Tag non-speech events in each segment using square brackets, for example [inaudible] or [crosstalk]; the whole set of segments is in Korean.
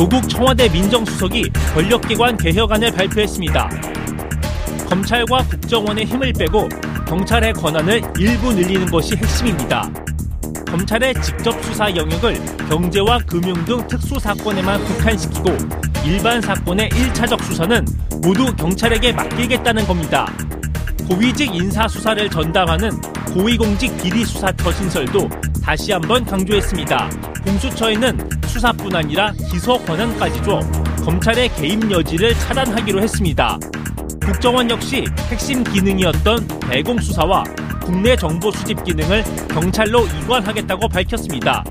조국 청와대 민정수석이 권력기관 개혁안을 발표했습니다. 검찰과 국정원의 힘을 빼고 경찰의 권한을 일부 늘리는 것이 핵심입니다. 검찰의 직접 수사 영역을 경제와 금융 등 특수 사건에만 국한시키고 일반 사건의 1차적 수사는 모두 경찰에게 맡기겠다는 겁니다. 고위직 인사 수사를 전담하는 고위공직 비리 수사처 신설도 다시 한번 강조했습니다. 공수처에는 수사뿐 아니라 기소 권한까지 줘 검찰의 개입 여지를 차단하기로 했습니다. 국정원 역시 핵심 기능이었던 대공 수사와 국내 정보 수집 기능을 경찰로 이관하겠다고 밝혔습니다.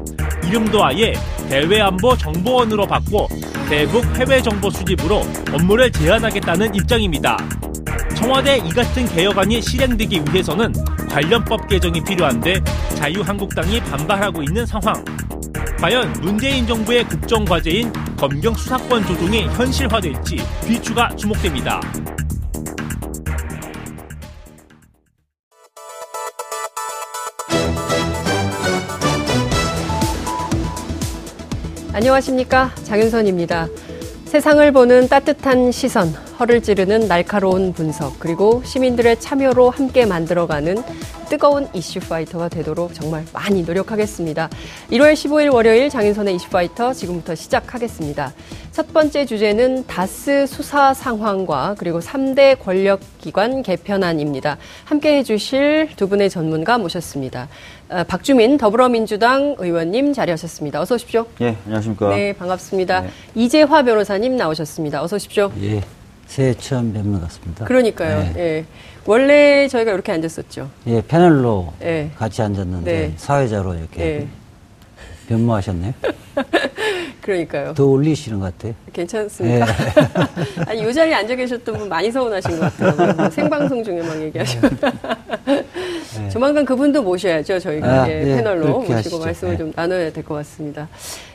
이름도 아예 대외안보 정보원으로 바꿔 대북 해외 정보 수집으로 업무를 제한하겠다는 입장입니다. 청와대 이 같은 개혁안이 실행되기 위해서는 관련법 개정이 필요한데 자유한국당이 반발하고 있는 상황. 과연 문재인 정부의 국정과제인 검경 수사권 조정이 현실화될지 귀추가 주목됩니다. 안녕하십니까. 장윤선입니다. 세상을 보는 따뜻한 시선, 허를 찌르는 날카로운 분석, 그리고 시민들의 참여로 함께 만들어가는 뜨거운 이슈 파이터가 되도록 정말 많이 노력하겠습니다. 1월 15일 월요일 장윤선의 이슈 파이터 지금부터 시작하겠습니다. 첫 번째 주제는 다스 수사 상황과 그리고 3대 권력기관 개편안입니다. 함께 해주실 두 분의 전문가 모셨습니다. 어, 박주민 더불어민주당 의원님 자리하셨습니다. 어서 오십시오. 예, 안녕하십니까. 네, 반갑습니다. 네. 이재화 변호사님 나오셨습니다. 어서 오십시오. 예, 새해 처음 뵙는 것 같습니다. 그러니까요. 네. 예. 원래 저희가 이렇게 앉았었죠. 예, 패널로 예. 같이 앉았는데 네. 사회자로 이렇게 예. 변모하셨네요. [laughs] 그러니까요. 더 올리시는 것 같아요. 괜찮습니까? 네. [laughs] 아니, 요 자리에 앉아 계셨던 분 많이 서운하신 것 같아요. 뭐 생방송 중에 막 얘기하시고. 네. [laughs] 조만간 그분도 모셔야죠. 저희가 아, 예, 네, 패널로 모시고 하시죠. 말씀을 네. 좀 나눠야 될 것 같습니다.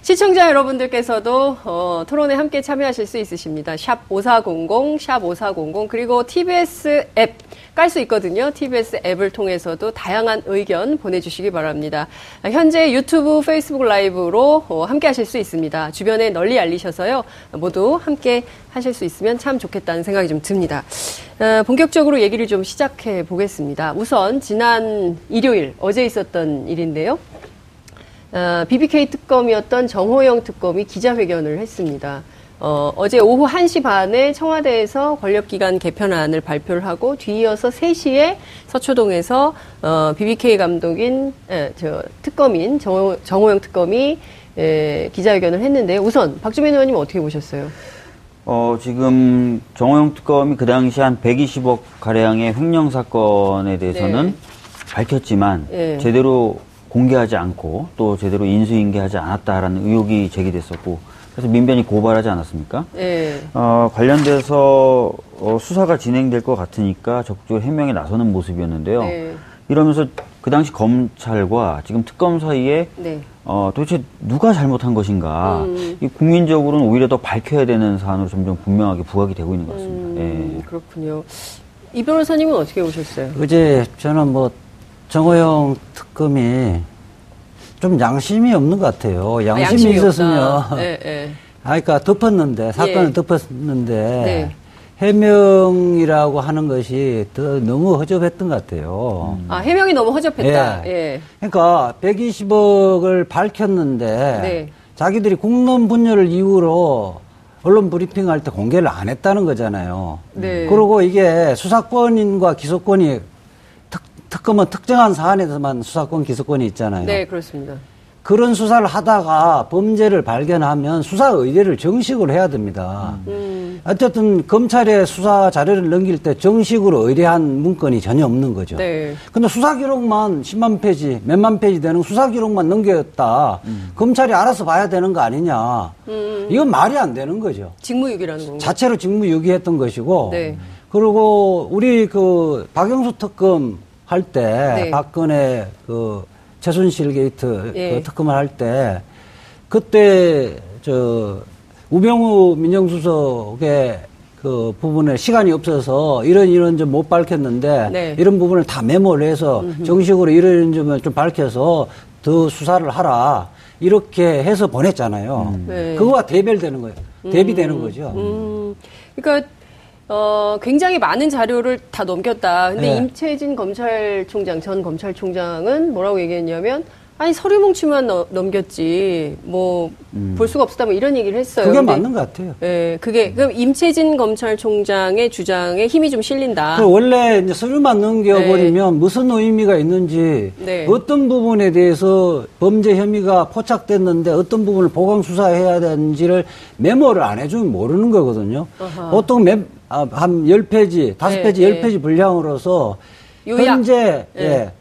시청자 여러분들께서도 어, 토론에 함께 참여하실 수 있으십니다. 샵 5400, 샵 5400, 그리고 TBS 앱 깔 수 있거든요. TBS 앱을 통해서도 다양한 의견 보내주시기 바랍니다. 현재 유튜브, 페이스북 라이브로 어, 함께 하실 수 있습니다. 주변에 널리 알리셔서요. 모두 함께 하실 수 있으면 참 좋겠다는 생각이 좀 듭니다. 어, 본격적으로 얘기를 좀 시작해 보겠습니다. 우선 지난 일요일, 어제 있었던 일인데요. 어, BBK 특검이었던 정호영 특검이 기자회견을 했습니다. 어, 어제 오후 1시 반에 청와대에서 권력기관 개편안을 발표를 하고 뒤이어서 3시에 서초동에서 어, BBK 감독인 에, 저 특검인 정호, 정호영 특검이 에, 기자회견을 했는데 우선 박주민 의원님 어떻게 보셨어요? 어, 지금 정호영 특검이 그 당시 한 120억 가량의 횡령 사건에 대해서는 네. 밝혔지만 네. 제대로 공개하지 않고 또 제대로 인수인계하지 않았다라는 의혹이 제기됐었고 그래서 민변이 고발하지 않았습니까? 네. 어, 관련돼서 어, 수사가 진행될 것 같으니까 적극적으로 해명에 나서는 모습이었는데요. 네. 이러면서 그 당시 검찰과 지금 특검 사이에 네. 어, 도대체 누가 잘못한 것인가? 음. 이 국민적으로는 오히려 더 밝혀야 되는 사안으로 점점 분명하게 부각이 되고 있는 것 같습니다. 음, 예. 그렇군요. 이 변호사님은 어떻게 보셨어요? 어제 저는 뭐 정호영 특검이 좀 양심이 없는 것 같아요. 양심이, 아, 양심이 있었으면. 네, 네. [laughs] 아, 그러니까 덮었는데, 사건을 예. 덮었는데, 네. 해명이라고 하는 것이 더 너무 허접했던 것 같아요. 아, 해명이 너무 허접했다. 예. 예. 그러니까 120억을 밝혔는데, 네. 자기들이 국론 분열을 이유로 언론 브리핑 할 때 공개를 안 했다는 거잖아요. 네. 그리고 이게 수사권인과 기소권이 특검은 특정한 사안에서만 수사권, 기소권이 있잖아요. 네, 그렇습니다. 그런 수사를 하다가 범죄를 발견하면 수사 의뢰를 정식으로 해야 됩니다. 음. 어쨌든 검찰에 수사 자료를 넘길 때 정식으로 의뢰한 문건이 전혀 없는 거죠. 네. 근데 수사 기록만 10만 페이지, 몇만 페이지 되는 수사 기록만 넘겼다. 음. 검찰이 알아서 봐야 되는 거 아니냐. 음. 이건 말이 안 되는 거죠. 직무유기라는 건가요? 자체로 직무유기했던 것이고. 네. 그리고 우리 그 박영수 특검 할때 네. 박근혜 그 최순실 게이트 예. 그 특검을 할 때 그때 저 우병우 민정수석의 그 부분에 시간이 없어서 이런 이런 점못 밝혔는데 네. 이런 부분을 다 메모를 해서 음흠. 정식으로 이런 점을 좀 밝혀서 더 수사를 하라. 이렇게 해서 보냈잖아요. 음. 네. 그거와 대별되는 거예요. 대비되는 음. 거죠. 음. 그러니까 어, 굉장히 많은 자료를 다 넘겼다. 근데 네. 임채진 검찰총장, 전 검찰총장은 뭐라고 얘기했냐면, 아니 서류 뭉치만 넘겼지 뭐볼 음. 수가 없었다 뭐 이런 얘기를 했어요. 그게 맞는 것 같아요. 예, 그게 그럼 임채진 검찰총장의 주장에 힘이 좀 실린다. 그 원래 이제 서류만 넘겨버리면 네. 무슨 의미가 있는지 네. 어떤 부분에 대해서 범죄 혐의가 포착됐는데 어떤 부분을 보강 수사해야 되는지를 메모를 안 해주면 모르는 거거든요. 어하. 보통 매, 아, 한 10페이지, 5페이지, 네, 10페이지 분량으로서 요약. 현재 네. 예.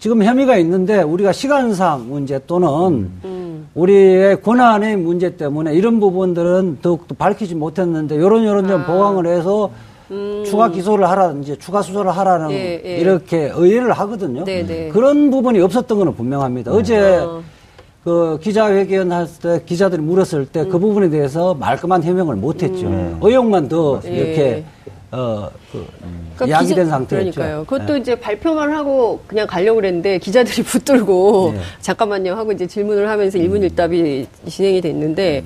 지금 혐의가 있는데 우리가 시간상 문제 또는 음. 우리의 권한의 문제 때문에 이런 부분들은 더욱더 밝히지 못했는데 이런 이런 점 아. 보강을 해서 음. 추가 기소를 하라든지 추가 수사를 하라는 예, 예. 이렇게 의뢰를 하거든요. 네네. 네. 그런 부분이 없었던 것은 분명합니다. 네. 어제 어. 그 기자회견 할 때 기자들이 물었을 때그 음. 부분에 대해서 말끔한 해명을 못했죠. 음. 의혹만 더 예. 이렇게 어, 그, 그러니까 야기된 상태였죠. 그러니까요. 그것도 네. 이제 발표만 하고 그냥 가려고 그랬는데 기자들이 [laughs] 붙들고 네. 잠깐만요 하고 이제 질문을 하면서 일문 일답이 진행이 됐는데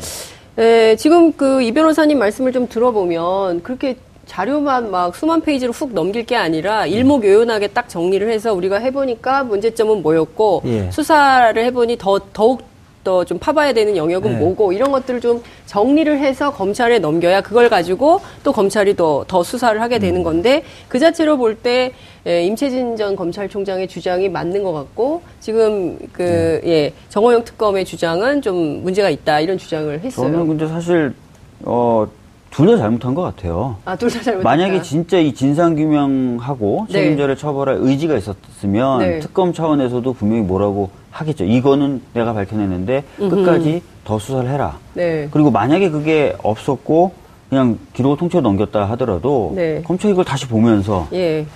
에, 지금 그 이 변호사님 말씀을 좀 들어보면 그렇게 자료만 막 수만 페이지로 훅 넘길 게 아니라 일목요연하게 딱 정리를 해서 우리가 해보니까 문제점은 뭐였고 예. 수사를 해보니 더 더욱 더 좀 파봐야 되는 영역은 네. 뭐고 이런 것들을 좀 정리를 해서 검찰에 넘겨야 그걸 가지고 또 검찰이 더, 더 수사를 하게 되는 음. 건데 그 자체로 볼때 예, 임채진 전 검찰총장의 주장이 맞는 것 같고 지금 그 네. 예, 정호영 특검의 주장은 좀 문제가 있다 이런 주장을 했어요. 저는 근데 사실 어. 둘다 잘못한 것 같아요. 아, 둘 다 잘못. 만약에 진짜 이 진상 규명하고 네. 책임자를 네. 처벌할 의지가 있었으면 네. 특검 차원에서도 분명히 뭐라고 하겠죠. 이거는 내가 밝혀냈는데 음흠. 끝까지 더 수사를 해라. 네. 그리고 만약에 그게 없었고 그냥 기록을 통째로 넘겼다 하더라도 네. 검찰이 이걸 다시 보면서 예.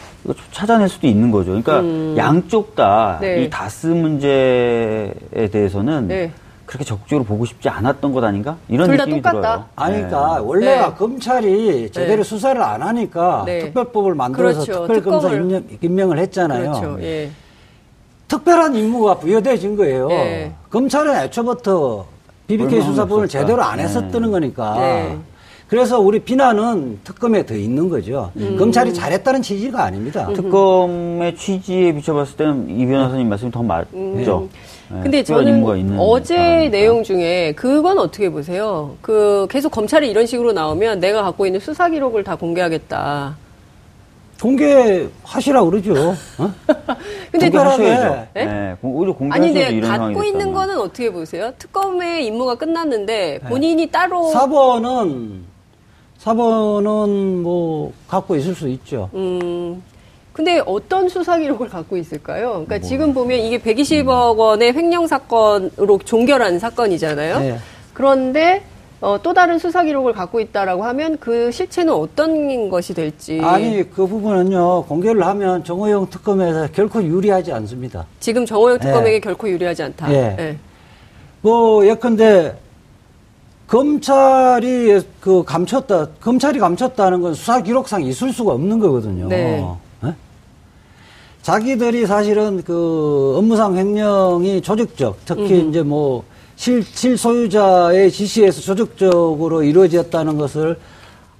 찾아낼 수도 있는 거죠. 그러니까 음. 양쪽 다이 네. 다스 문제에 대해서는 네. 그렇게 적극적으로 보고 싶지 않았던 것 아닌가? 이런 느낌이 들어요. 아니, 그러니까 네. 원래가 네. 검찰이 제대로 네. 수사를 안 하니까 특별법을 만들어서 그렇죠. 특별검사 임명, 임명을 했잖아요. 그렇죠. 예. 특별한 임무가 부여돼진 거예요. 네. 검찰은 애초부터 BBK 수사본을 제대로 안 했었다는 네. 거니까. 네. 그래서 우리 비난은 특검에 더 있는 거죠. 음. 검찰이 잘했다는 취지가 아닙니다. 음. 특검의 취지에 비춰봤을 때는 이 변호사님 말씀이 더 맞죠. 음. 네, 근데 저는 어제 사람이니까. 내용 중에 그건 어떻게 보세요? 그 계속 검찰이 이런 식으로 나오면 내가 갖고 있는 수사 기록을 다 공개하겠다. 공개하시라 그러죠. 어? [laughs] 근데 공개하셔야죠. 네? 네. 오히려 공개하셔야 아니, 근데 갖고 있는 거는 어떻게 보세요? 특검의 임무가 끝났는데 네. 본인이 네. 따로 사본은 사본은 뭐 갖고 있을 수 있죠. 음. 근데 어떤 수사 기록을 갖고 있을까요? 그러니까 뭐. 지금 보면 이게 120억 원의 횡령 사건으로 종결한 사건이잖아요. 네. 그런데 어, 또 다른 수사 기록을 갖고 있다라고 하면 그 실체는 어떤 것이 될지. 아니, 그 부분은요, 공개를 하면 정호영 특검에서 결코 유리하지 않습니다. 지금 정호영 특검에게 네. 결코 유리하지 않다. 예. 네. 뭐, 예컨대, 검찰이 그 감췄다, 검찰이 감췄다는 건 수사 기록상 있을 수가 없는 거거든요. 네. 네? 자기들이 사실은 그 업무상 횡령이 조직적, 특히 음. 이제 뭐, 실, 실소유자의 지시에서 조직적으로 이루어졌다는 것을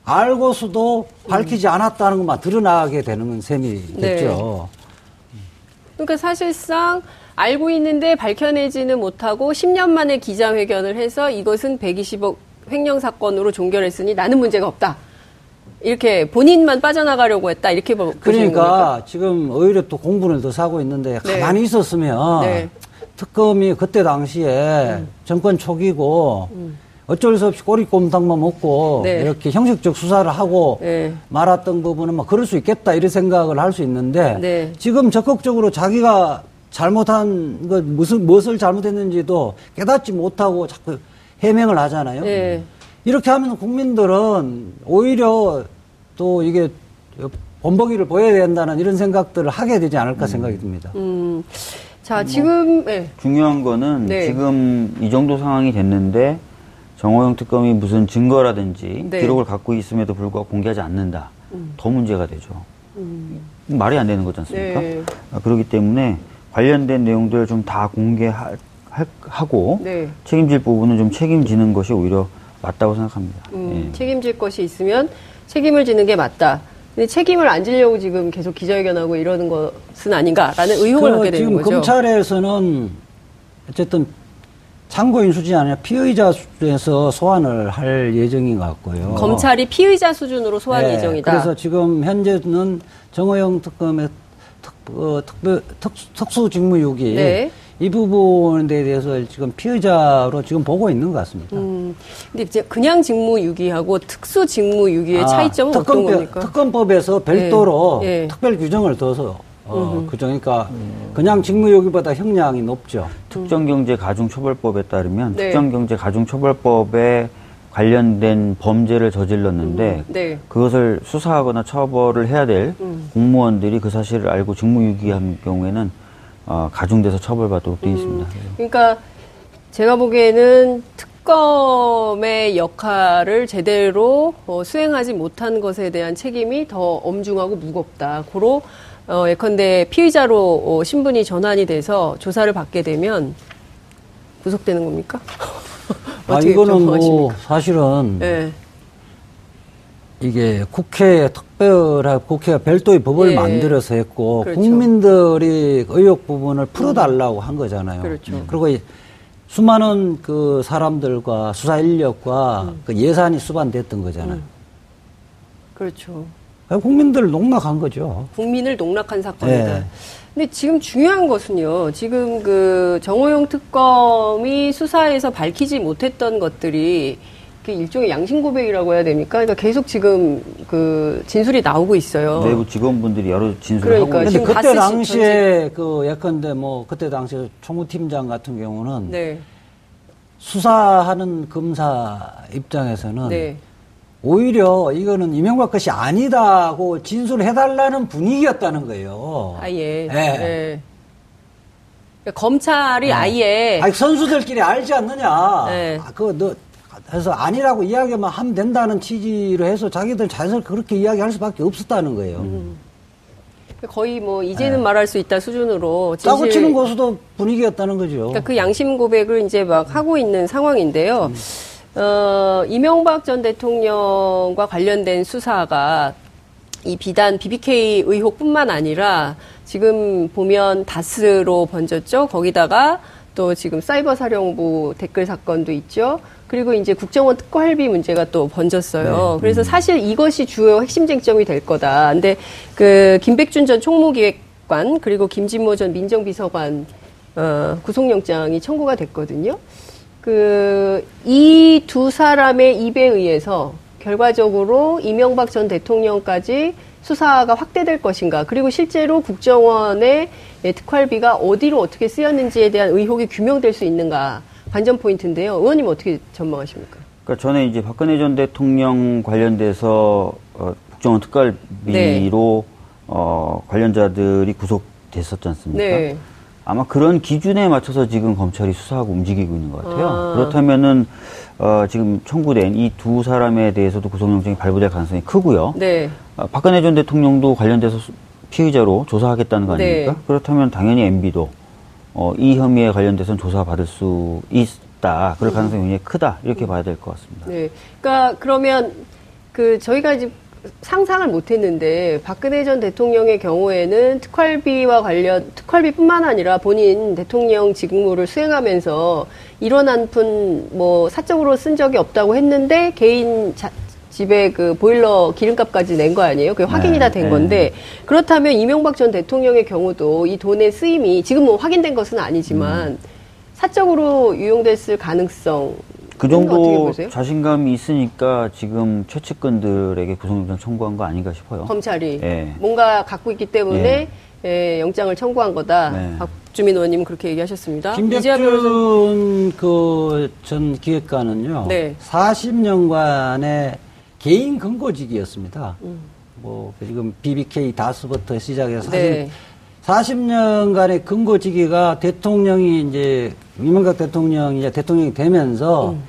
알고서도 밝히지 음. 않았다는 것만 드러나게 되는 셈이 네. 됐죠. 그러니까 사실상 알고 있는데 밝혀내지는 못하고 10년 만에 기자회견을 해서 이것은 120억 횡령 사건으로 종결했으니 나는 문제가 없다. 이렇게 본인만 빠져나가려고 했다. 이렇게 보시는 그러니까 겁니까? 지금 오히려 또 공분을 더 사고 있는데 네. 가만히 있었으면 네. 특검이 그때 당시에 음. 정권 초기고 음. 어쩔 수 없이 꼬리꼼탕만 먹고 네. 이렇게 형식적 수사를 하고 네. 말았던 부분은 뭐 그럴 수 있겠다 이런 생각을 할 수 있는데 네. 지금 적극적으로 자기가 잘못한 것 무슨 무엇을 잘못했는지도 깨닫지 못하고 자꾸 해명을 하잖아요. 네. 이렇게 하면 국민들은 오히려 또 이게 본보기를 보여야 된다는 이런 생각들을 하게 되지 않을까 음. 생각이 듭니다. 음. 자, 뭐 지금 네. 중요한 거는 네. 지금 이 정도 상황이 됐는데 정호영 특검이 무슨 증거라든지 네. 기록을 갖고 있음에도 불구하고 공개하지 않는다. 음. 더 문제가 되죠. 음. 말이 안 되는 거지 않습니까? 네. 아, 그렇기 때문에 관련된 내용들 좀 다 공개할 하고 네. 책임질 부분은 좀 책임지는 것이 오히려 맞다고 생각합니다. 음, 예. 책임질 것이 있으면 책임을 지는 게 맞다. 근데 책임을 안 지려고 지금 계속 기자회견하고 이러는 것은 아닌가라는 의혹을 갖게 되는 거죠. 지금 검찰에서는 어쨌든 참고인 수준이 아니라 피의자 수준에서 소환을 할 예정인 것 같고요. 검찰이 피의자 수준으로 소환 네, 예정이다. 그래서 지금 현재는 정호영 특검의 특, 어, 특별, 특, 특수직무유기 네. 이 부분에 대해서 지금 피의자로 지금 보고 있는 것 같습니다. 음, 근데 이제 그냥 직무유기하고 특수 직무유기의 아, 차이점은 특검, 어떤 겁니까? 특검법에서 별도로 네. 네. 특별 규정을 둬서 어, 그러니까 그냥 직무유기보다 형량이 높죠. 특정경제가중처벌법에 따르면 네. 특정경제가중처벌법에 관련된 범죄를 저질렀는데 음, 네. 그것을 수사하거나 처벌을 해야 될 음. 공무원들이 그 사실을 알고 직무유기한 경우에는 어, 가중돼서 처벌받도록 되어 있습니다. 음, 그러니까 제가 보기에는 특검의 역할을 제대로 어, 수행하지 못한 것에 대한 책임이 더 엄중하고 무겁다. 고로 어, 예컨대 피의자로 어, 신분이 전환이 돼서 조사를 받게 되면 구속되는 겁니까? [laughs] 아, 이거는 뭐 사실은 네. 이게 국회 특별한 국회가 별도의 법을 예. 만들어서 했고 그렇죠. 국민들이 의혹 부분을 풀어달라고 한 거잖아요. 그렇죠. 그리고 수많은 그 사람들과 수사 인력과 음. 그 예산이 수반됐던 거잖아요. 음. 그렇죠. 국민들을 농락한 거죠. 국민을 농락한 사건이다. 네. 근데 지금 중요한 것은요. 지금 그 정호영 특검이 수사에서 밝히지 못했던 것들이 일종의 양심 고백이라고 해야 됩니까? 그러니까 계속 지금 그 진술이 나오고 있어요. 내부 직원분들이 여러 진술을 그러니까 하고 있는데 그때 당시에 그 예컨대 뭐 그때 당시에 총무팀장 같은 경우는 네. 수사하는 검사 입장에서는 네. 오히려 이거는 이명박 것이 아니다고 진술을 해달라는 분위기였다는 거예요. 아, 예. 예. 예. 그러니까 검찰이 어. 아예. 아니, 선수들끼리 알지 않느냐. 네. 아, 그거 너, 해서 아니라고 이야기만 하면 된다는 취지로 해서 자기들 자연스럽게 그렇게 이야기할 수밖에 없었다는 거예요. 음. 거의 뭐 이제는 네. 말할 수 있다 수준으로 짜고 치는 고수도 분위기였다는 거죠. 그러니까 그 양심 고백을 이제 막 하고 있는 상황인데요. 음. 어, 이명박 전 대통령과 관련된 수사가 이 비단 BBK 의혹뿐만 아니라 지금 보면 다스로 번졌죠. 거기다가 또 지금 사이버 사령부 댓글 사건도 있죠. 그리고 이제 국정원 특활비 문제가 또 번졌어요. 네. 그래서 음. 사실 이것이 주요 핵심 쟁점이 될 거다. 근데 그 김백준 전 총무기획관 그리고 김진모 전 민정비서관 어, 구속영장이 청구가 됐거든요. 그 이 두 사람의 입에 의해서 결과적으로 이명박 전 대통령까지 수사가 확대될 것인가 그리고 실제로 국정원의 특활비가 어디로 어떻게 쓰였는지에 대한 의혹이 규명될 수 있는가 관전 포인트인데요. 의원님 어떻게 전망하십니까? 그러니까 전에 이제 박근혜 전 대통령 관련돼서 어, 국정원 특활비로 네. 어, 관련자들이 구속됐었지 않습니까? 네. 아마 그런 기준에 맞춰서 지금 검찰이 수사하고 움직이고 있는 것 같아요. 아. 그렇다면은 어, 지금 청구된 이 두 사람에 대해서도 구속영장이 발부될 가능성이 크고요. 네. 어, 박근혜 전 대통령도 관련돼서 피의자로 조사하겠다는 거 아닙니까? 네. 그렇다면 당연히 MB도 어, 이 혐의에 관련돼서는 조사받을 수 있다. 그럴 가능성이 굉장히 크다. 이렇게 봐야 될 것 같습니다. 네. 그러니까 그러면 그 저희가 이제 상상을 못 했는데 박근혜 전 대통령의 경우에는 특활비와 관련 특활비뿐만 아니라 본인 대통령 직무를 수행하면서 일원 한 푼 뭐 사적으로 쓴 적이 없다고 했는데 개인 자, 집에 그 보일러 기름값까지 낸 거 아니에요? 그게 확인이 네, 다된 네. 건데 그렇다면 이명박 전 대통령의 경우도 이 돈의 쓰임이 지금 뭐 확인된 것은 아니지만 음. 사적으로 유용됐을 가능성 그 정도 자신감이 있으니까 지금 최측근들에게 구속영장 청구한 거 아닌가 싶어요. 검찰이 예. 뭔가 갖고 있기 때문에 예. 예, 영장을 청구한 거다. 네. 박주민 의원님은 그렇게 얘기하셨습니다. 김백준 그전 기획관은요. 네. 40년간의 개인 근거직이었습니다. 음. 뭐 지금 BBK 다스부터 시작해서 네. 40년간의 근거직위가 대통령이 이제 이명박 대통령이 이제 대통령이 되면서 음.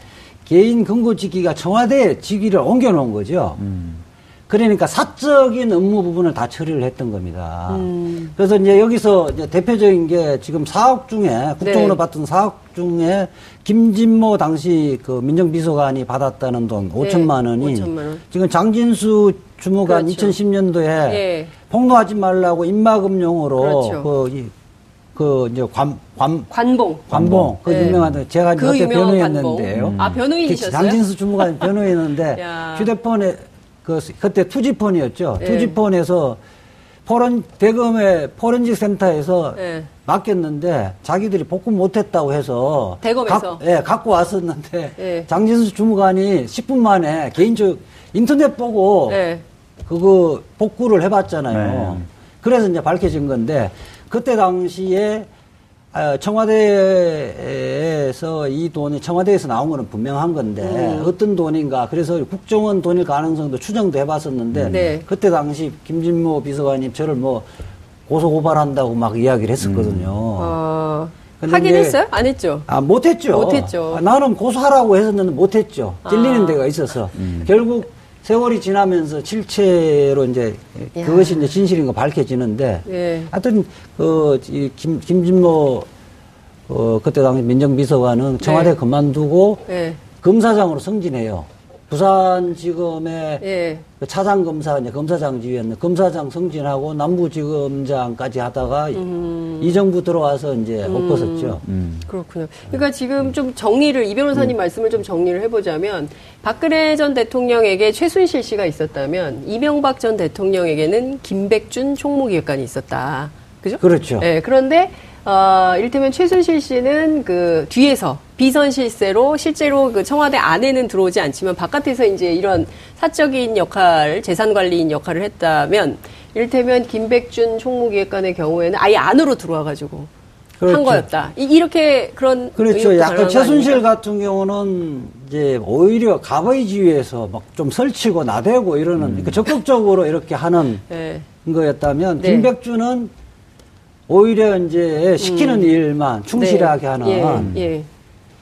개인 근거직위가 청와대 직위를 옮겨놓은 거죠. 음. 그러니까 사적인 업무 부분을 다 처리를 했던 겁니다. 음. 그래서 이제 여기서 이제 대표적인 게 지금 사업 중에 국정으로 네. 받던 사업 중에 김진모 당시 그 민정비서관이 받았다는 돈 5천만 원이 5천만 원. 지금 장진수 주무관 그렇죠. 2010년도에 네. 폭로하지 말라고 입마금용으로 그렇죠. 그, 그 이제 관, 관 관봉 관봉 그 네. 유명한 제가 그 그때 변호했는데요. 음. 아 변호인이셨어요? 장진수 주무관 변호했는데 [laughs] 휴대폰에 그 그때 투지폰이었죠. 네. 투지폰에서 포렌 대검의 포렌식 센터에서 네. 맡겼는데 자기들이 복구 못했다고 해서 대검에서 가, 예, 갖고 왔었는데 네. 장진수 주무관이 10분 만에 개인적 인터넷 보고 네. 그거 복구를 해봤잖아요. 네. 그래서 이제 밝혀진 건데 그때 당시에 아, 청와대에서 이 돈이 청와대에서 나온 거는 분명한 건데 음. 어떤 돈인가 그래서 국정원 돈일 가능성도 추정도 해봤었는데 네. 그때 당시 김진모 비서관님 저를 뭐 고소 고발한다고 막 이야기를 했었거든요. 음. 어, 하긴 했어요? 안 했죠? 아 못했죠. 못했죠. 아, 나는 고소하라고 했었는데 못했죠. 찔리는 아. 데가 있어서 음. 결국 세월이 지나면서 실체로 이제 야. 그것이 이제 진실인 거 밝혀지는데 예. 하여튼 그이 김 김진모 어 그때 당시 민정비서관은 청와대 네. 그만두고 네. 검사장으로 승진해요. 부산지검의 예. 그 차장 검사 이제 검사장 지휘였는데 검사장 승진하고 남부지검장까지 하다가 음. 이 정부 들어와서 이제 음. 엎어섰죠. 음. 그렇군요. 그러니까 지금 좀 정리를 이 변호사님 음. 말씀을 좀 정리를 해보자면 박근혜 전 대통령에게 최순실 씨가 있었다면 이명박 전 대통령에게는 김백준 총무기획관이 있었다. 그죠? 그렇죠. 네, 그런데 어, 이를테면 최순실 씨는 그 뒤에서 비선 실세로 실제로 그 청와대 안에는 들어오지 않지만 바깥에서 이제 이런 사적인 역할, 재산 관리인 역할을 했다면 이를테면 김백준 총무기획관의 경우에는 아예 안으로 들어와 가지고 그렇죠. 한 거였다. 이, 렇게 그런 그렇죠. 약간 최순실 같은 경우는 이제 오히려 가바이 지위에서 막 좀 설치고 나대고 이러는 음. 그러니까 적극적으로 이렇게 하는 네. 거였다면 네. 김백준은 오히려 이제 시키는 음. 일만 충실하게 네. 하는 예. 예.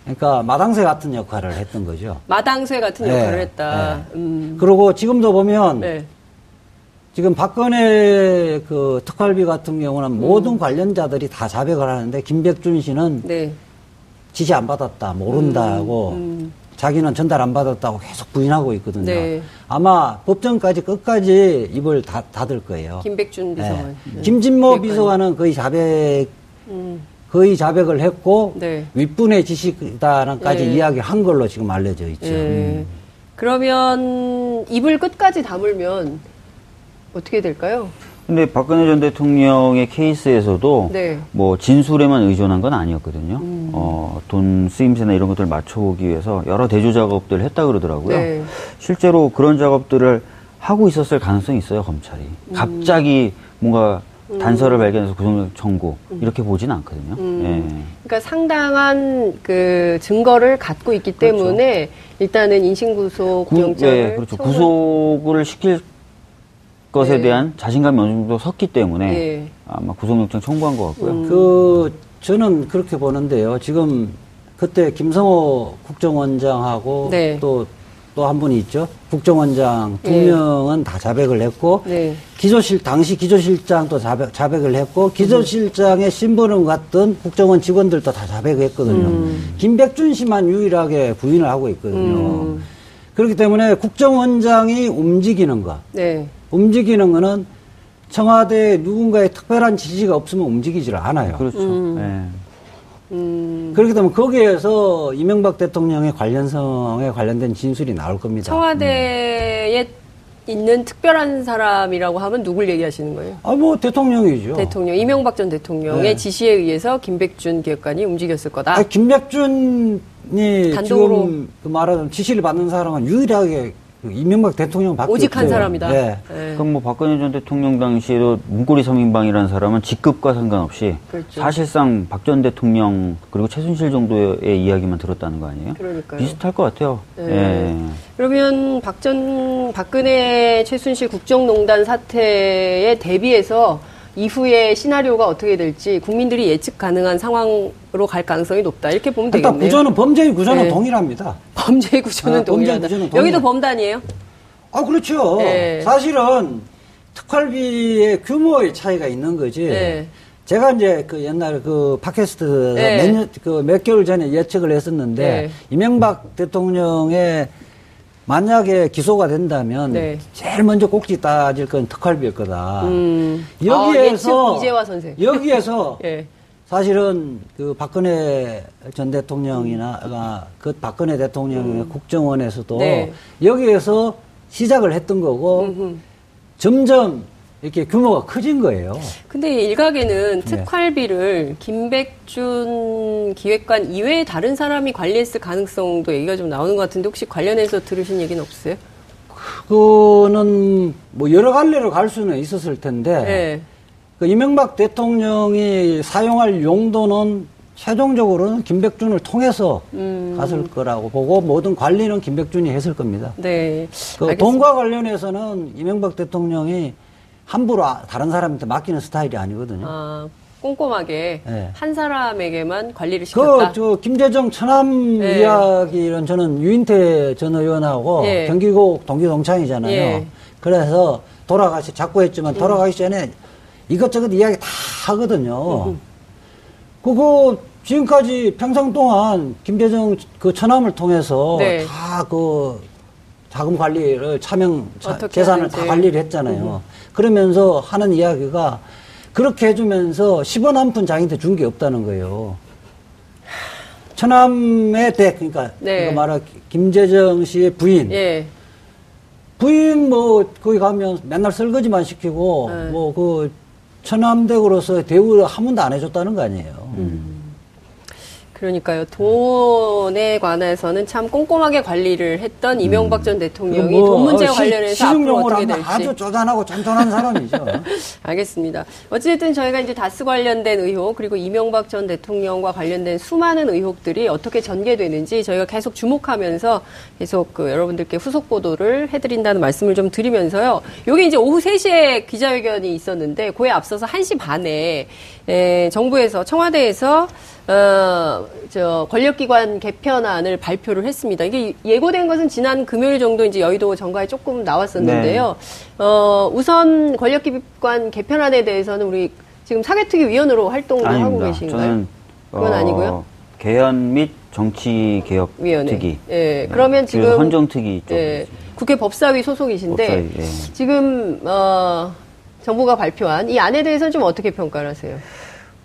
그러니까 마당새 같은 역할을 했던 거죠. 마당새 같은 네. 역할을 했다. 네. 음. 그리고 지금도 보면 네. 지금 박근혜 그 특활비 같은 경우는 음. 모든 관련자들이 다 자백을 하는데 김백준 씨는 네. 지시 안 받았다, 모른다고 음. 음. 자기는 전달 안 받았다고 계속 부인하고 있거든요. 네. 아마 법정까지 끝까지 입을 다, 닫을 거예요. 김백준 비서관. 네. 김진모 비서관은 거의 자백, 음. 거의 자백을 했고 네. 윗분의 지시다는까지 네. 이야기한 걸로 지금 알려져 있죠. 네. 음. 그러면 입을 끝까지 다물면 어떻게 될까요? 근데 박근혜 전 대통령의 케이스에서도 네. 뭐 진술에만 의존한 건 아니었거든요. 음. 어, 돈 쓰임새나 이런 것들을 맞춰보기 위해서 여러 대조 작업들을 했다 그러더라고요. 네. 실제로 그런 작업들을 하고 있었을 가능성이 있어요, 검찰이. 음. 갑자기 뭔가 음. 단서를 발견해서 구속력 청구 음. 이렇게 보지는 않거든요. 음. 예. 그러니까 상당한 그 증거를 갖고 있기 그렇죠. 때문에 일단은 인신구속 영장을 네, 그렇죠. 청구... 구속을 시킬 것에 네. 대한 자신감이 어느 정도 섰기 때문에 네. 아마 구속영장 청구한 것 같고요. 음. 그 저는 그렇게 보는데요. 지금 그때 김성호 국정원장하고 네. 또또 한 분이 있죠. 국정원장 두 네. 명은 다 자백을 했고 네. 기조실 당시 기조실장도 자백, 자백을 했고 기조실장의 신분을 갖던 국정원 직원들도 다 자백을 했거든요. 음. 김백준 씨만 유일하게 부인을 하고 있거든요. 음. 그렇기 때문에 국정원장이 움직이는 것. 네. 움직이는 거는 청와대에 누군가의 특별한 지시가 없으면 움직이지를 않아요. 그렇죠. 음. 네. 음. 그렇기 때문에 거기에서 이명박 대통령의 관련성에 관련된 진술이 나올 겁니다. 청와대에 음. 있는 특별한 사람이라고 하면 누굴 얘기하시는 거예요? 아, 뭐, 대통령이죠. 대통령. 이명박 전 대통령의 네. 지시에 의해서 김백준 기획관이 움직였을 거다. 아, 김백준이 단독으로 지금 그 말하는 지시를 받는 사람은 유일하게 그 이명박 대통령 밖에 오직 한 사람이다. 네. 네. 그럼 뭐 박근혜 전 대통령 당시에도 문고리 서민방이라는 사람은 직급과 상관없이 그렇죠. 사실상 박 전 대통령 그리고 최순실 정도의 이야기만 들었다는 거 아니에요? 그러니까요. 비슷할 것 같아요. 네. 네. 그러면 박 전 박근혜 최순실 국정농단 사태에 대비해서 이후의 시나리오가 어떻게 될지 국민들이 예측 가능한 상황으로 갈 가능성이 높다. 이렇게 보면 되겠네요. 구조는 범죄의 구조는 네. 동일합니다. 범죄의 구조는 아, 동일하다. 구조는 여기도 범단이에요? 아, 그렇죠. 네. 사실은 특활비의 규모의 차이가 있는 거지. 네. 제가 이제 그 옛날 그 팟캐스트 네. 몇 년, 그 몇 개월 전에 예측을 했었는데, 네. 이명박 대통령의 만약에 기소가 된다면 네. 제일 먼저 꼭지 따질 건 특활비일 거다. 음. 여기에서 아. [laughs] 여기에서 네. [laughs] 사실은 그 박근혜 전 대통령이나 그 박근혜 대통령의 음. 국정원에서도 네. 여기에서 시작을 했던 거고 음흠. 점점 이렇게 규모가 커진 거예요. 근데 일각에는 네. 특활비를 네. 김백준 기획관 이외에 다른 사람이 관리했을 가능성도 얘기가 좀 나오는 것 같은데 혹시 관련해서 들으신 얘기는 없어요? 그거는 뭐 여러 갈래로 갈 수는 있었을 텐데 네. 그 이명박 대통령이 사용할 용도는 최종적으로는 김백준을 통해서 음. 갔을 거라고 보고 모든 관리는 김백준이 했을 겁니다. 네. 그 돈과 관련해서는 이명박 대통령이 함부로 아, 다른 사람한테 맡기는 스타일이 아니거든요. 아, 꼼꼼하게 네. 한 사람에게만 관리를 시켰다. 그, 저, 김재정 천암 네. 이야기는 저는 유인태 전 의원하고 네. 경기국 동기 동창이잖아요. 예. 그래서 돌아가시, 자꾸 했지만 음. 돌아가기 전에 이것저것 이야기 다 하거든요. 그거 지금까지 평생 동안 김대중 그 천암을 통해서 네. 다그 자금 관리를 차명 재산을 다 관리를 했잖아요. 음. 그러면서 하는 이야기가 그렇게 해주면서 10원 한 푼 장인한테 준게 없다는 거예요. 천암의 댁, 그러니까 네. 말하 김재정 씨의 부인. 예. 부인 뭐 거기 가면 맨날 설거지만 시키고 네. 뭐그 천암댁으로서 대우를 한 번도 안 해줬다는 거 아니에요. 음. 그러니까요. 돈에 관해서는 참 꼼꼼하게 관리를 했던 이명박 전 대통령이 뭐, 돈 문제 어, 관련해서 앞으로 어떻게 될지 아주 쪼잔하고 쫀쫀한 사람이죠. [laughs] 알겠습니다. 어쨌든 저희가 이제 다스 관련된 의혹 그리고 이명박 전 대통령과 관련된 수많은 의혹들이 어떻게 전개되는지 저희가 계속 주목하면서 계속 그 여러분들께 후속 보도를 해드린다는 말씀을 좀 드리면서요. 요게 이제 오후 3시에 기자회견이 있었는데 그에 앞서서 1시 반에 에, 정부에서 청와대에서 어, 저 권력기관 개편안을 발표를 했습니다. 이게 예고된 것은 지난 금요일 정도 이제 여의도 정가에 조금 나왔었는데요. 네. 어, 우선 권력기관 개편안에 대해서는 우리 지금 사개특위 위원으로 활동을 아닙니다. 하고 계신가요? 저는 그건 어, 아니고요. 개헌 및 정치개혁특위. 예. 네. 그러면 지금 헌정특위 쪽. 예. 국회 법사위 소속이신데 법사위, 예. 지금 어, 정부가 발표한 이 안에 대해서는 좀 어떻게 평가를 하세요?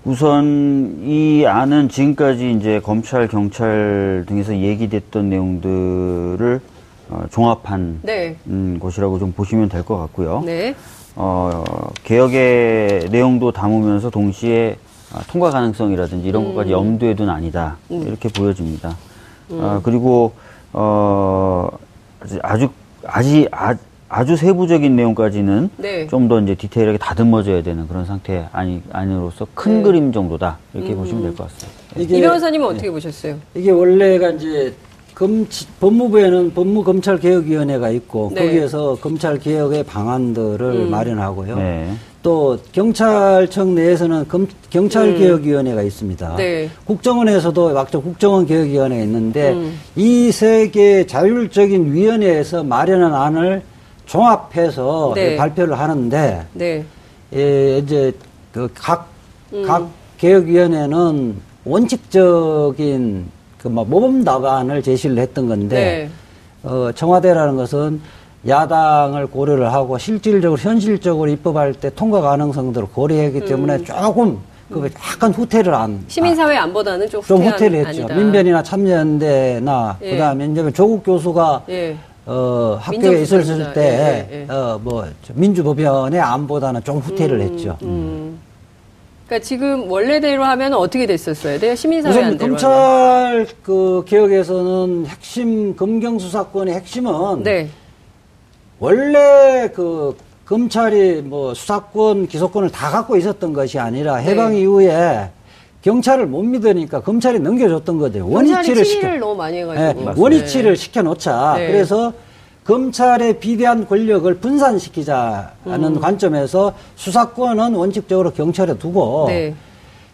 우선 이 안은 지금까지 이제 검찰, 경찰 등에서 얘기됐던 내용들을 어, 종합한 네. 음, 것이라고 좀 보시면 될 것 같고요. 네. 어, 개혁의 내용도 담으면서 동시에 어, 통과 가능성이라든지 이런 음. 것까지 염두에 둔 아니다 음. 이렇게 보여집니다. 음. 어, 그리고 어, 아주 아직 아, 아주 세부적인 내용까지는 네. 좀더 이제 디테일하게 다듬어져야 되는 그런 상태 아니 아니로서 큰 네. 그림 정도다 이렇게 음. 보시면 될 것 같습니다. 이게, 이 변호사님은 어떻게 네. 보셨어요? 이게 원래가 이제 검, 법무부에는 법무검찰개혁위원회가 있고 네. 거기에서 검찰개혁의 방안들을 음. 마련하고요. 네. 또 경찰청 내에서는 검, 경찰개혁위원회가 음. 있습니다. 네. 국정원에서도 막저 국정원 개혁위원회가 있는데 음. 이세 개 자율적인 위원회에서 마련한 안을 종합해서 네. 발표를 하는데 네. 예, 이제 그각 음. 각 개혁위원회는 원칙적인 그뭐 모범 답안을 제시를 했던 건데 네. 어, 청와대라는 것은 야당을 고려를 하고 실질적으로 현실적으로 입법할 때 통과 가능성들을 고려하기 음. 때문에 조금 그 약간 후퇴를 한 시민사회 안보다는 좀, 좀 후퇴를 했죠. 아니다. 민변이나 참여연대나 예. 그다음에 이제 조국 교수가 예. 어, 학교에 있었을 때, 예, 예, 예. 어, 뭐, 민주법연의 안보다는 좀 후퇴를 음, 했죠. 음. 그러니까 지금 원래대로 하면 어떻게 됐었어야 돼요? 시민사회 우선 검찰. 그 개혁에서는 핵심, 검경수사권의 핵심은. 네. 원래 그 검찰이 뭐 수사권, 기소권을 다 갖고 있었던 것이 아니라 해방 네. 이후에 경찰을 못 믿으니까 검찰이 넘겨줬던 거죠. 원위치를 시켜. 너무 많이 해가지고. 네, 원위치를 시켜놓자. 네. 그래서 검찰의 비대한 권력을 분산시키자는 음. 관점에서 수사권은 원칙적으로 경찰에 두고 네.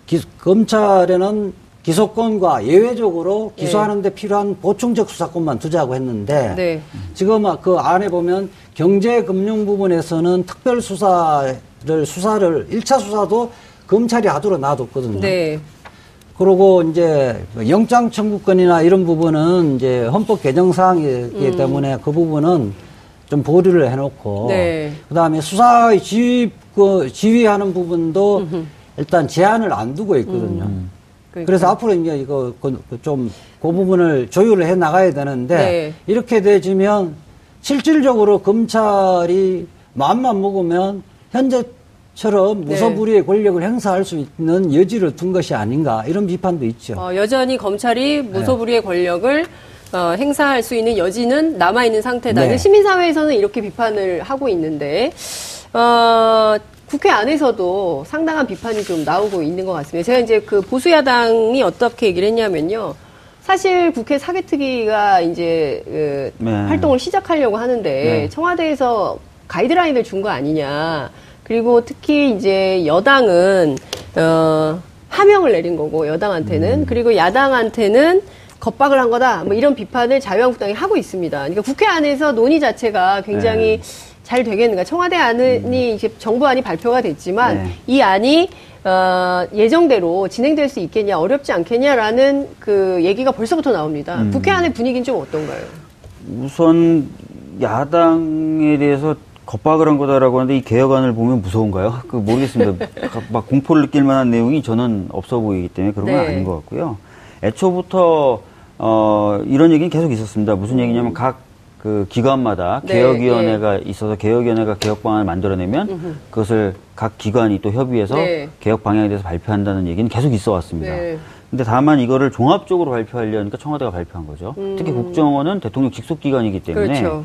기, 검찰에는 기소권과 예외적으로 기소하는데 예. 필요한 보충적 수사권만 두자고 했는데 네. 지금 그 안에 보면 경제 금융 부분에서는 특별 수사를 수사를 1차 수사도 검찰이 하도록 놔뒀거든요. 네. 그리고 이제 영장 청구권이나 이런 부분은 이제 헌법 개정 사항이기 음. 때문에 그 부분은 좀 보류를 해놓고 네. 그다음에 수사의 지휘 그 지휘하는 부분도 음흠. 일단 제한을 안 두고 있거든요. 음. 그래서 앞으로 이제 이거 좀그 그 부분을 조율을 해 나가야 되는데 네. 이렇게 되지면 실질적으로 검찰이 마음만 먹으면 현재 처럼 네. 무소불위의 권력을 행사할 수 있는 여지를 둔 것이 아닌가 이런 비판도 있죠. 어, 여전히 검찰이 무소불위의 네. 권력을 어, 행사할 수 있는 여지는 남아 있는 상태다. 네. 시민사회에서는 이렇게 비판을 하고 있는데 어, 국회 안에서도 상당한 비판이 좀 나오고 있는 것 같습니다. 제가 이제 그 보수 야당이 어떻게 얘기를 했냐면요. 사실 국회 사개특위가 이제 그 네. 활동을 시작하려고 하는데 네. 청와대에서 가이드라인을 준 거 아니냐. 그리고 특히 이제 여당은 어 하명을 내린 거고 여당한테는 음. 그리고 야당한테는 겁박을 한 거다. 뭐 이런 비판을 자유한국당이 하고 있습니다. 그러니까 국회 안에서 논의 자체가 굉장히 네. 잘 되겠는가. 청와대 안이 음. 이제 정부안이 발표가 됐지만 네. 이 안이 어, 예정대로 진행될 수 있겠냐, 어렵지 않겠냐라는 그 얘기가 벌써부터 나옵니다. 음. 국회 안의 분위기는 좀 어떤가요? 우선 야당에 대해서 겁박을 한 거다라고 하는데 이 개혁안을 보면 무서운가요? 그 모르겠습니다. [laughs] 막 공포를 느낄 만한 내용이 저는 없어 보이기 때문에 그런 건 네. 아닌 것 같고요. 애초부터 어, 이런 얘기는 계속 있었습니다. 무슨 얘기냐면 각 그 기관마다 네, 개혁위원회가 네. 있어서 개혁위원회가 개혁 방안을 만들어내면 음흠. 그것을 각 기관이 또 협의해서 네. 개혁 방향에 대해서 발표한다는 얘기는 계속 있어 왔습니다. 네. 근데 다만 이거를 종합적으로 발표하려니까 청와대가 발표한 거죠. 음. 특히 국정원은 대통령 직속 기관이기 때문에 그렇죠.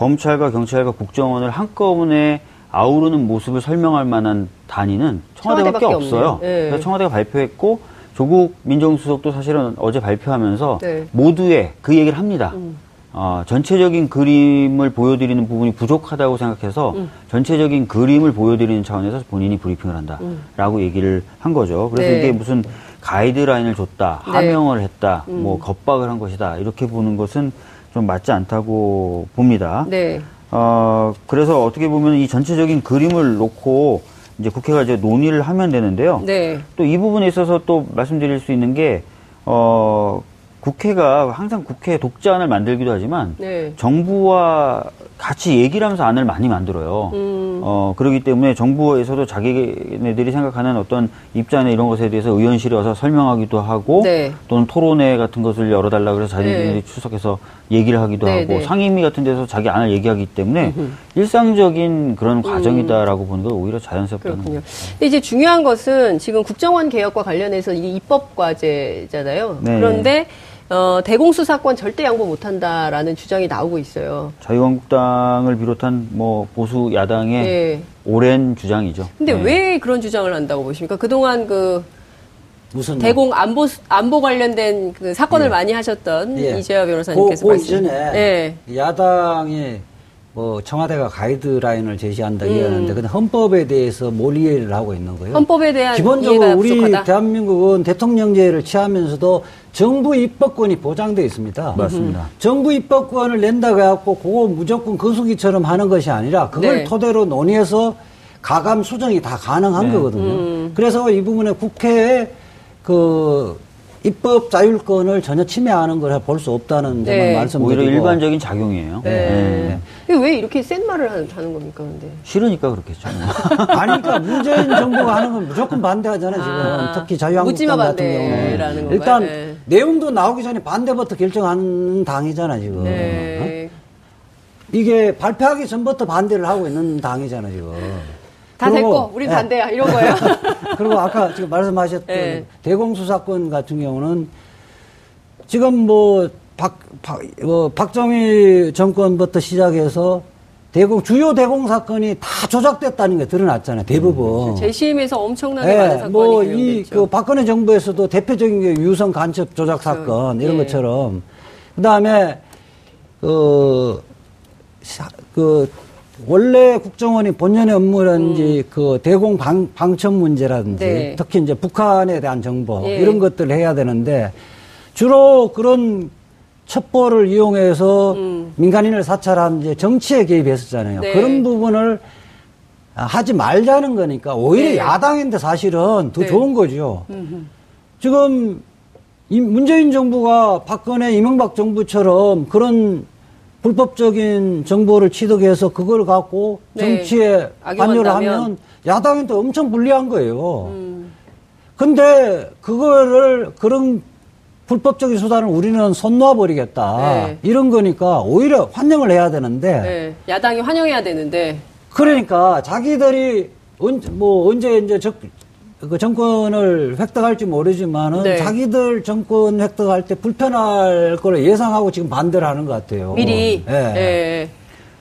검찰과 경찰과 국정원을 한꺼번에 아우르는 모습을 설명할 만한 단위는 청와대밖에, 청와대밖에 없어요. 네. 그래서 청와대가 발표했고 조국 민정수석도 사실은 어제 발표하면서 네. 모두의 그 얘기를 합니다. 음. 어, 전체적인 그림을 보여드리는 부분이 부족하다고 생각해서 음. 전체적인 그림을 보여드리는 차원에서 본인이 브리핑을 한다라고 음. 얘기를 한 거죠. 그래서 네. 이게 무슨 가이드라인을 줬다, 네. 하명을 했다, 음. 뭐 겁박을 한 것이다 이렇게 보는 것은 좀 맞지 않다고 봅니다. 네. 어, 그래서 어떻게 보면 이 전체적인 그림을 놓고 이제 국회가 이제 논의를 하면 되는데요. 네. 또 이 부분에 있어서 또 말씀드릴 수 있는 게 어, 국회가 항상 국회 독자안을 만들기도 하지만 네. 정부와 같이 얘기를 하면서 안을 많이 만들어요. 음. 어, 그렇기 때문에 정부에서도 자기네들이 생각하는 어떤 입장이나 이런 것에 대해서 의원실에 와서 설명하기도 하고 네. 또는 토론회 같은 것을 열어달라 그래서 자기네들이 네. 출석해서 얘기를 하기도 네, 하고 네. 상임위 같은 데서 자기 안을 얘기하기 때문에 음흠. 일상적인 그런 음. 과정이다라고 음. 보는 건 오히려 자연스럽다는 거죠. 근데 이제 중요한 것은 지금 국정원 개혁과 관련해서 이게 입법 과제잖아요. 네. 그런데 어, 대공수사권 절대 양보 못한다라는 주장이 나오고 있어요. 자유한국당을 비롯한 뭐 보수 야당의 네. 오랜 주장이죠. 근데 네. 왜 그런 주장을 한다고 보십니까? 그동안 그 무슨 대공 안보 안보 관련된 그 사건을 예. 많이 하셨던 예. 이재화 변호사님께서 그, 그 이전에 예. 야당이 뭐 청와대가 가이드라인을 제시한다 음. 이러는데 근데 헌법에 대해서 뭘 이해를 하고 있는 거예요? 헌법에 대한 기본적으로 우리 부족하다. 대한민국은 대통령제를 취하면서도 정부 입법권이 보장되어 있습니다. 맞습니다. 음. 정부 입법권을 낸다고 해갖고 그거 무조건 거수기처럼 하는 것이 아니라 그걸 네. 토대로 논의해서 가감 수정이 다 가능한 네. 거거든요. 음. 그래서 이 부분에 국회에 그 입법 자율권을 전혀 침해하는 걸 볼 수 없다는 점을 네. 말씀드리고 오히려 일반적인 작용이에요. 네. 네. 왜 이렇게 센 말을 하는, 겁니까, 근데? 싫으니까 그렇겠죠. [laughs] 아니, 그러니까 문재인 정부가 하는 건 무조건 반대하잖아요, 지금. 아, 특히 자유한국당 같은 경우는. 일단 네. 내용도 나오기 전에 반대부터 결정하는 당이잖아, 지금. 네. 어? 이게 발표하기 전부터 반대를 하고 있는 당이잖아, 지금. 다 됐고 우리 네. 반대야 이런 거예요. [laughs] 그리고 아까 지금 말씀하셨던 네. 대공수사권 같은 경우는 지금 뭐 박, 박, 뭐 박정희 정권부터 시작해서 대공 주요 대공 사건이 다 조작됐다는 게 드러났잖아요. 대부분. 음, 재심에서 엄청나게 네, 많은 사건이 뭐이 그 박근혜 정부에서도 대표적인 게 유성 간첩 조작 그렇죠. 사건 이런 예. 것처럼 그다음에 그, 그 원래 국정원이 본연의 업무라든지 음. 그 대공 방, 방첩 문제라든지 네. 특히 이제 북한에 대한 정보 예. 이런 것들을 해야 되는데 주로 그런 첩보를 이용해서 음. 민간인을 사찰한 이제 정치에 개입했었잖아요. 네. 그런 부분을 하지 말자는 거니까 오히려 네. 야당인데 사실은 더 네. 좋은 거죠. 음흠. 지금 이 문재인 정부가 박근혜 이명박 정부처럼 그런 불법적인 정보를 취득해서 그걸 갖고 네. 정치에 관여를 하면 야당한테 엄청 불리한 거예요. 음. 근데 그거를 그런 불법적인 수단을 우리는 손 놔버리겠다. 네. 이런 거니까 오히려 환영을 해야 되는데. 네. 야당이 환영해야 되는데. 그러니까 자기들이 언, 뭐 언제 이제 적, 그 정권을 획득할지 모르지만은 네. 자기들 정권 획득할 때 불편할 걸 예상하고 지금 반대를 하는 것 같아요. 미리. 어, 네. 네.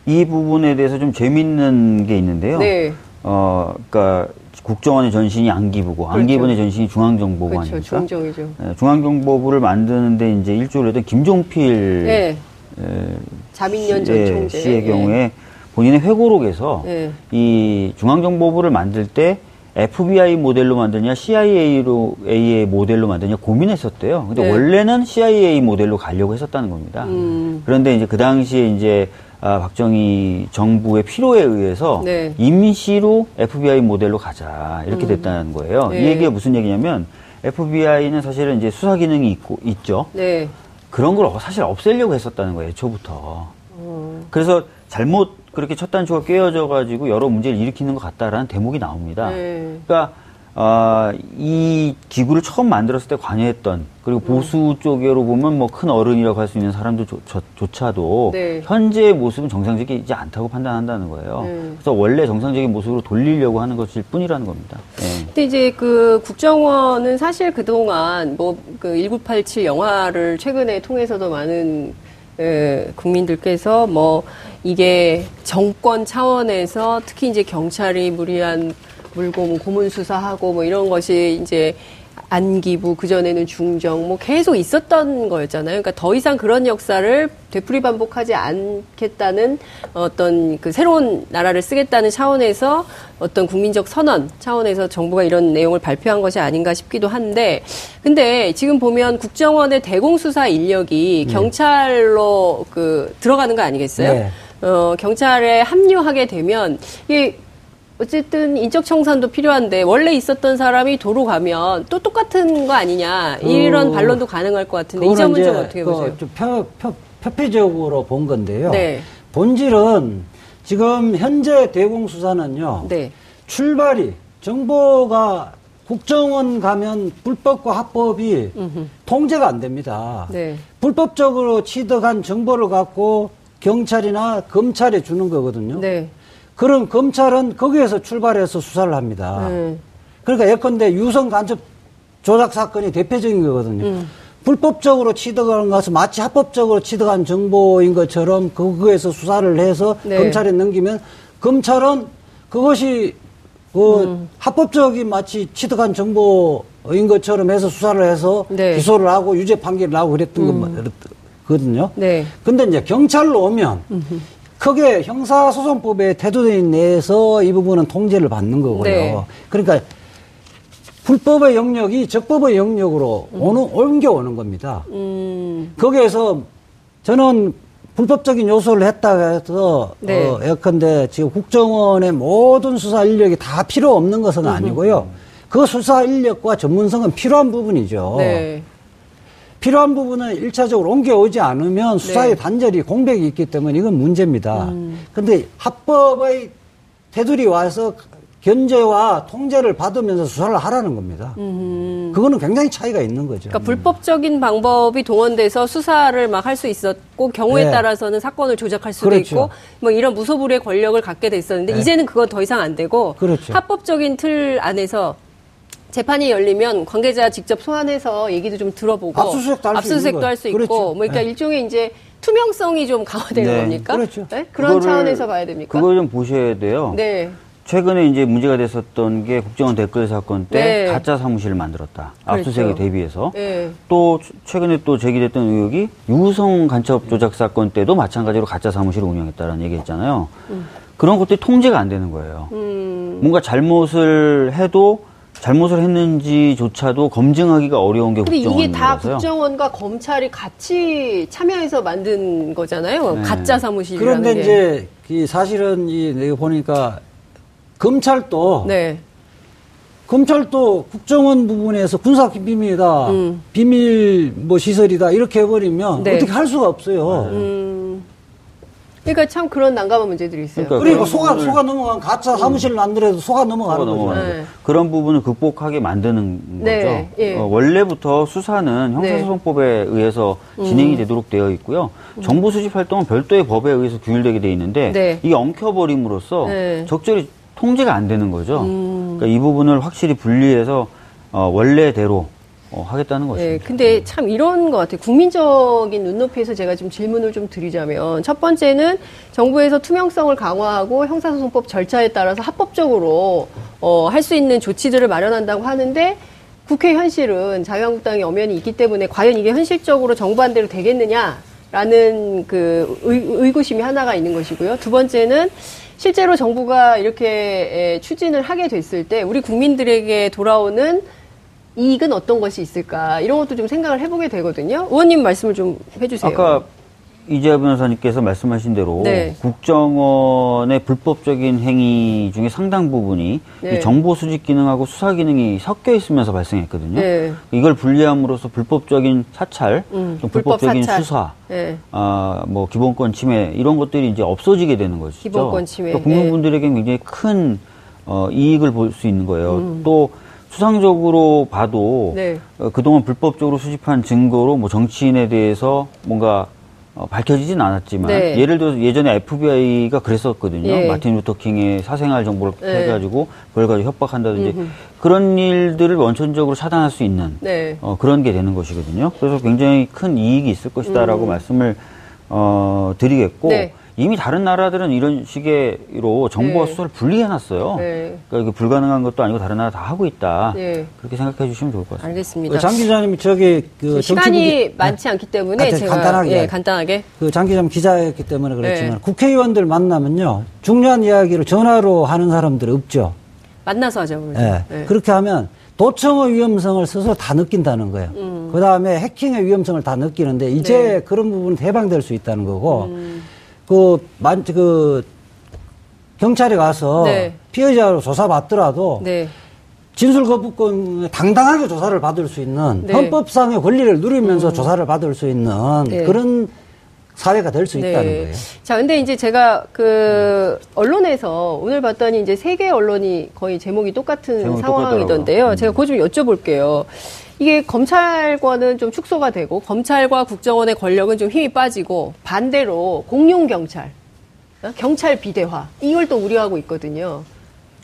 이 부분에 대해서 좀 재밌는 게 있는데요. 네. 어, 그러니까 국정원의 전신이 안기부고 그렇죠. 안기부의 전신이 중앙정보부 그렇죠. 아닙니까? 중정이죠. 네, 중앙정보부를 만드는데 이제 일조를 했던 김종필 네. 에, 자민련 전 총재 씨의 경우에 본인의 회고록에서 이 중앙정보부를 만들 때 FBI 모델로 만드냐 CIA로 A의 모델로 만드냐 고민했었대요. 근데 네. 원래는 CIA 모델로 가려고 했었다는 겁니다. 음. 그런데 이제 그 당시에 이제 아, 박정희 정부의 필요에 의해서 네. 임시로 FBI 모델로 가자 이렇게 음. 됐다는 거예요. 네. 이 얘기가 무슨 얘기냐면 FBI는 사실은 이제 수사 기능이 있고 있죠. 네. 그런 걸 사실 없애려고 했었다는 거예요, 초부터. 음. 그래서 잘못 그렇게 첫 단추가 깨어져 가지고 여러 문제를 일으키는 것 같다라는 대목이 나옵니다. 네. 그러니까 어, 이 기구를 처음 만들었을 때 관여했던 그리고 보수 음. 쪽으로 보면 뭐 큰 어른이라고 할 수 있는 사람들조차도 네. 현재의 모습은 정상적이지 않다고 판단한다는 거예요. 네. 그래서 원래 정상적인 모습으로 돌리려고 하는 것일 뿐이라는 겁니다. 네. 근데 이제 그 국정원은 사실 그동안 뭐 그 1987 영화를 최근에 통해서도 많은 예, 국민들께서 뭐 이게 정권 차원에서 특히 이제 경찰이 무리한 물고 뭐 고문 수사하고 뭐 이런 것이 이제 안기부 그전에는 중정 뭐 계속 있었던 거였잖아요. 그러니까 더 이상 그런 역사를 되풀이 반복하지 않겠다는 어떤 그 새로운 나라를 쓰겠다는 차원에서 어떤 국민적 선언 차원에서 정부가 이런 내용을 발표한 것이 아닌가 싶기도 한데 근데 지금 보면 국정원의 대공수사 인력이 네. 경찰로 그 들어가는 거 아니겠어요? 네. 어, 경찰에 합류하게 되면 이게 어쨌든 인적 청산도 필요한데 원래 있었던 사람이 도로 가면 또 똑같은 거 아니냐 이런 그, 반론도 가능할 것 같은데 이 점은 좀 어떻게 그 보세요? 좀 표, 표, 표피적으로 본 건데요. 네. 본질은 지금 현재 대공수사는요. 네. 출발이 정보가 국정원 가면 불법과 합법이 음흠. 통제가 안 됩니다. 네. 불법적으로 취득한 정보를 갖고 경찰이나 검찰에 주는 거거든요. 네. 그럼 검찰은 거기에서 출발해서 수사를 합니다. 음. 그러니까 예컨대 유성 간첩 조작 사건이 대표적인 거거든요. 음. 불법적으로 취득한 것은 마치 합법적으로 취득한 정보인 것처럼 거기에서 수사를 해서 네. 검찰에 넘기면 검찰은 그것이 그 음. 합법적인 마치 취득한 정보인 것처럼 해서 수사를 해서 네. 기소를 하고 유죄 판결을 하고 그랬던 음. 거거든요. 네. 근데 이제 경찰로 오면 크게 형사소송법의 태도에 내에서 이 부분은 통제를 받는 거고요. 네. 그러니까 불법의 영역이 적법의 영역으로 음. 오는, 옮겨오는 겁니다. 음. 거기에서 저는 불법적인 요소를 했다 해서 네. 어, 예컨대 지금 국정원의 모든 수사 인력이 다 필요 없는 것은 아니고요. 그 수사 인력과 전문성은 필요한 부분이죠. 네. 필요한 부분은 일차적으로 옮겨오지 않으면 수사의 네. 단절이 공백이 있기 때문에 이건 문제입니다. 음. 근데 합법의 테두리 와서 견제와 통제를 받으면서 수사를 하라는 겁니다. 음. 그거는 굉장히 차이가 있는 거죠. 그러니까 불법적인 방법이 동원돼서 수사를 막 할 수 있었고 경우에 네. 따라서는 사건을 조작할 수도 그렇죠. 있고 뭐 이런 무소불위의 권력을 갖게 돼 있었는데 네. 이제는 그건 더 이상 안 되고 그렇죠. 합법적인 틀 안에서 재판이 열리면 관계자 직접 소환해서 얘기도 좀 들어보고 압수수색도 할 수 있고 그렇죠. 뭐 그러니까 네. 일종의 이제 투명성이 좀 강화되는 네. 겁니까? 그렇죠. 네? 그런 차원에서 봐야 됩니까? 그걸 좀 보셔야 돼요. 네. 최근에 이제 문제가 됐었던 게 국정원 댓글 사건 때 네. 가짜 사무실을 만들었다. 그렇죠. 압수수색에 대비해서. 네. 또 최근에 또 제기됐던 의혹이 유성 간첩 조작 사건 때도 마찬가지로 가짜 사무실을 운영했다라는 얘기 했잖아요. 음. 그런 것들이 통제가 안 되는 거예요. 음. 뭔가 잘못을 해도 잘못을 했는지조차도 검증하기가 어려운 게 국정원이라서. 근데 이게 다 국정원과 검찰이 같이 참여해서 만든 거잖아요. 네. 가짜 사무실이라는 그런데 게. 이제 사실은 이 내가 보니까 검찰도 네. 검찰도 국정원 부분에서 군사 비밀이다, 음. 비밀 뭐 시설이다 이렇게 해버리면 네. 어떻게 할 수가 없어요. 음. 그러니까 참 그런 난감한 문제들이 있어요. 그러니까 그리고 속아 속아 넘어간 가짜 사무실을 만들어도 속아 넘어가는 속아 거죠. 네. 그런 부분을 극복하게 만드는 네. 거죠. 예. 어, 원래부터 수사는 형사소송법에 네. 의해서 진행이 음. 되도록 되어 있고요. 음. 정보 수집 활동은 별도의 법에 의해서 규율되게 돼 있는데 네. 이게 엉켜버림으로써 네. 적절히 통제가 안 되는 거죠. 음. 그러니까 이 부분을 확실히 분리해서 어, 원래대로 어, 하겠다는 네, 것입니다. 네, 근데 참 이런 것 같아요. 국민적인 눈높이에서 제가 좀 질문을 좀 드리자면 첫 번째는 정부에서 투명성을 강화하고 형사소송법 절차에 따라서 합법적으로 어, 할 수 있는 조치들을 마련한다고 하는데 국회 현실은 자유한국당의 엄연히 있기 때문에 과연 이게 현실적으로 정부 안대로 되겠느냐라는 그 의, 의구심이 하나가 있는 것이고요. 두 번째는 실제로 정부가 이렇게 추진을 하게 됐을 때 우리 국민들에게 돌아오는 이익은 어떤 것이 있을까 이런 것도 좀 생각을 해보게 되거든요. 의원님 말씀을 좀 해주세요. 아까 이재하 변호사님께서 말씀하신 대로 네. 국정원의 불법적인 행위 중에 상당 부분이 네. 정보 수집 기능하고 수사 기능이 섞여 있으면서 발생했거든요. 네. 이걸 분리함으로써 불법적인 사찰, 음, 불법적인 사찰. 수사, 네. 아, 뭐 기본권 침해 이런 것들이 이제 없어지게 되는 것이죠. 기본권 침해. 그러니까 국민분들에게 굉장히 큰 어, 이익을 볼 수 있는 거예요. 음. 또 수상적으로 봐도 네. 어, 그동안 불법적으로 수집한 증거로 뭐 정치인에 대해서 뭔가 어, 밝혀지진 않았지만 네. 예를 들어서 예전에 FBI가 그랬었거든요. 예. 마틴 루터 킹의 사생활 정보를 네. 해가지고 그걸 가지고 협박한다든지 음흠. 그런 일들을 원천적으로 차단할 수 있는 네. 어, 그런 게 되는 것이거든요. 그래서 굉장히 큰 이익이 있을 것이다라고 음. 말씀을 어, 드리겠고 네. 이미 다른 나라들은 이런 식으로 정보와 네. 수사를 분리해놨어요. 네. 그러니까 불가능한 것도 아니고 다른 나라 다 하고 있다. 네. 그렇게 생각해 주시면 좋을 것 같습니다. 알겠습니다. 장 기자님이 저기 그 시간이 많지 않기 때문에 아, 제가 간단하게, 예, 간단하게 그 장 기자님 기자였기 때문에 그렇지만 네. 국회의원들 만나면요 중요한 이야기를 전화로 하는 사람들 없죠. 만나서 하죠. 네. 네. 그렇게 하면 도청의 위험성을 스스로 다 느낀다는 거예요. 음. 그 다음에 해킹의 위험성을 다 느끼는데 이제 네. 그런 부분은 해방될 수 있다는 거고. 음. 그, 만, 그, 경찰에 가서 네. 피해자로 조사받더라도 네. 진술 거부권 당당하게 조사를 받을 수 있는 네. 헌법상의 권리를 누리면서 음. 조사를 받을 수 있는 네. 그런 사회가 될수 네. 있다는 거예요. 자, 근데 이제 제가 그 언론에서 오늘 봤더니 이제 세계 언론이 거의 제목이 똑같은 제목이 상황이던데요. 음. 제가 그거 좀 여쭤볼게요. 이게 검찰과는 좀 축소가 되고 검찰과 국정원의 권력은 좀 힘이 빠지고 반대로 공룡 경찰, 어? 경찰 비대화 이걸 또 우려하고 있거든요.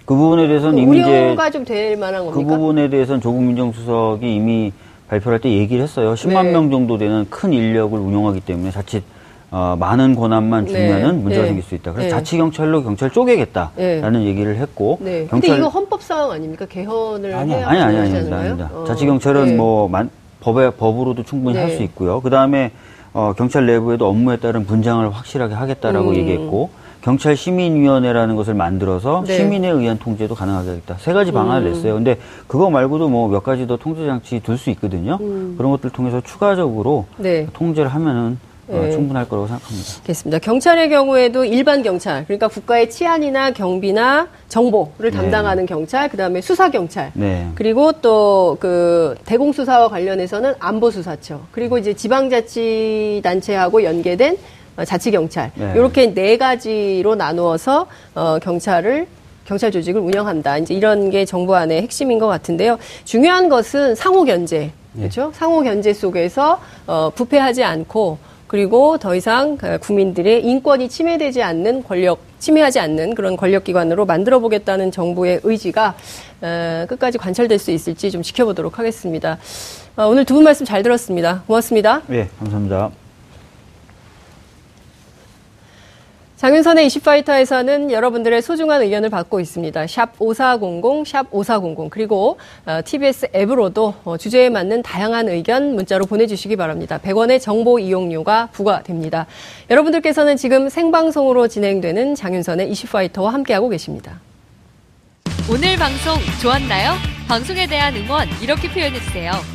그 부분에 대해서는 이미 우려가 좀 될 만한 겁니까? 그 부분에 대해서는 조국 민정수석이 이미 발표할 때 얘기를 했어요. 10만 네. 명 정도 되는 큰 인력을 운용하기 때문에 자칫 어, 많은 권한만 네. 주면은 네. 문제가 네. 생길 수 있다. 그래서 네. 자치 경찰로 경찰 쪼개겠다라는 네. 얘기를 했고. 네. 경찰... 근데 이거 헌법 사항 아닙니까? 개헌을 아니, 해야 아니, 아니, 아니, 아닙니다. 아닙니다. 어. 자치 경찰은 뭐 만, 법에, 법으로도 충분히 할 수 있고요. 그 다음에 어, 경찰 내부에도 업무에 따른 분장을 확실하게 하겠다라고 음. 얘기했고. 경찰 시민위원회라는 것을 만들어서 네. 시민에 의한 통제도 가능하게 하겠다. 세 가지 방안을 음. 냈어요. 근데 그거 말고도 뭐 몇 가지 더 통제 장치 둘 수 있거든요. 음. 그런 것들 통해서 추가적으로 네. 통제를 하면은 어, 네. 충분할 거라고 생각합니다. 알겠습니다. 경찰의 경우에도 일반 경찰, 그러니까 국가의 치안이나 경비나 정보를 네. 담당하는 경찰, 그 다음에 수사 경찰, 네. 그리고 또 그 대공 수사와 관련해서는 안보 수사처, 그리고 이제 지방자치 단체하고 연계된 자치 경찰, 네. 이렇게 네 가지로 나누어서 어, 경찰을 경찰 조직을 운영한다. 이제 이런 게 정부 안의 핵심인 것 같은데요. 중요한 것은 상호 견제, 네. 그렇죠? 상호 견제 속에서 어, 부패하지 않고 그리고 더 이상 그 국민들의 인권이 침해되지 않는 권력, 침해하지 않는 그런 권력기관으로 만들어 보겠다는 정부의 의지가 어, 끝까지 관철될 수 있을지 좀 지켜보도록 하겠습니다. 어, 오늘 두 분 말씀 잘 들었습니다. 고맙습니다. 네, 감사합니다. 장윤선의 이슈파이터에서는 여러분들의 소중한 의견을 받고 있습니다. 샵 5400, 샵 5400, 그리고 TBS 어, 앱으로도 어, 주제에 맞는 다양한 의견 문자로 보내주시기 바랍니다. 100원의 정보 이용료가 부과됩니다. 여러분들께서는 지금 생방송으로 진행되는 장윤선의 이슈파이터와 함께하고 계십니다. 오늘 방송 좋았나요? 방송에 대한 응원 이렇게 표현해주세요.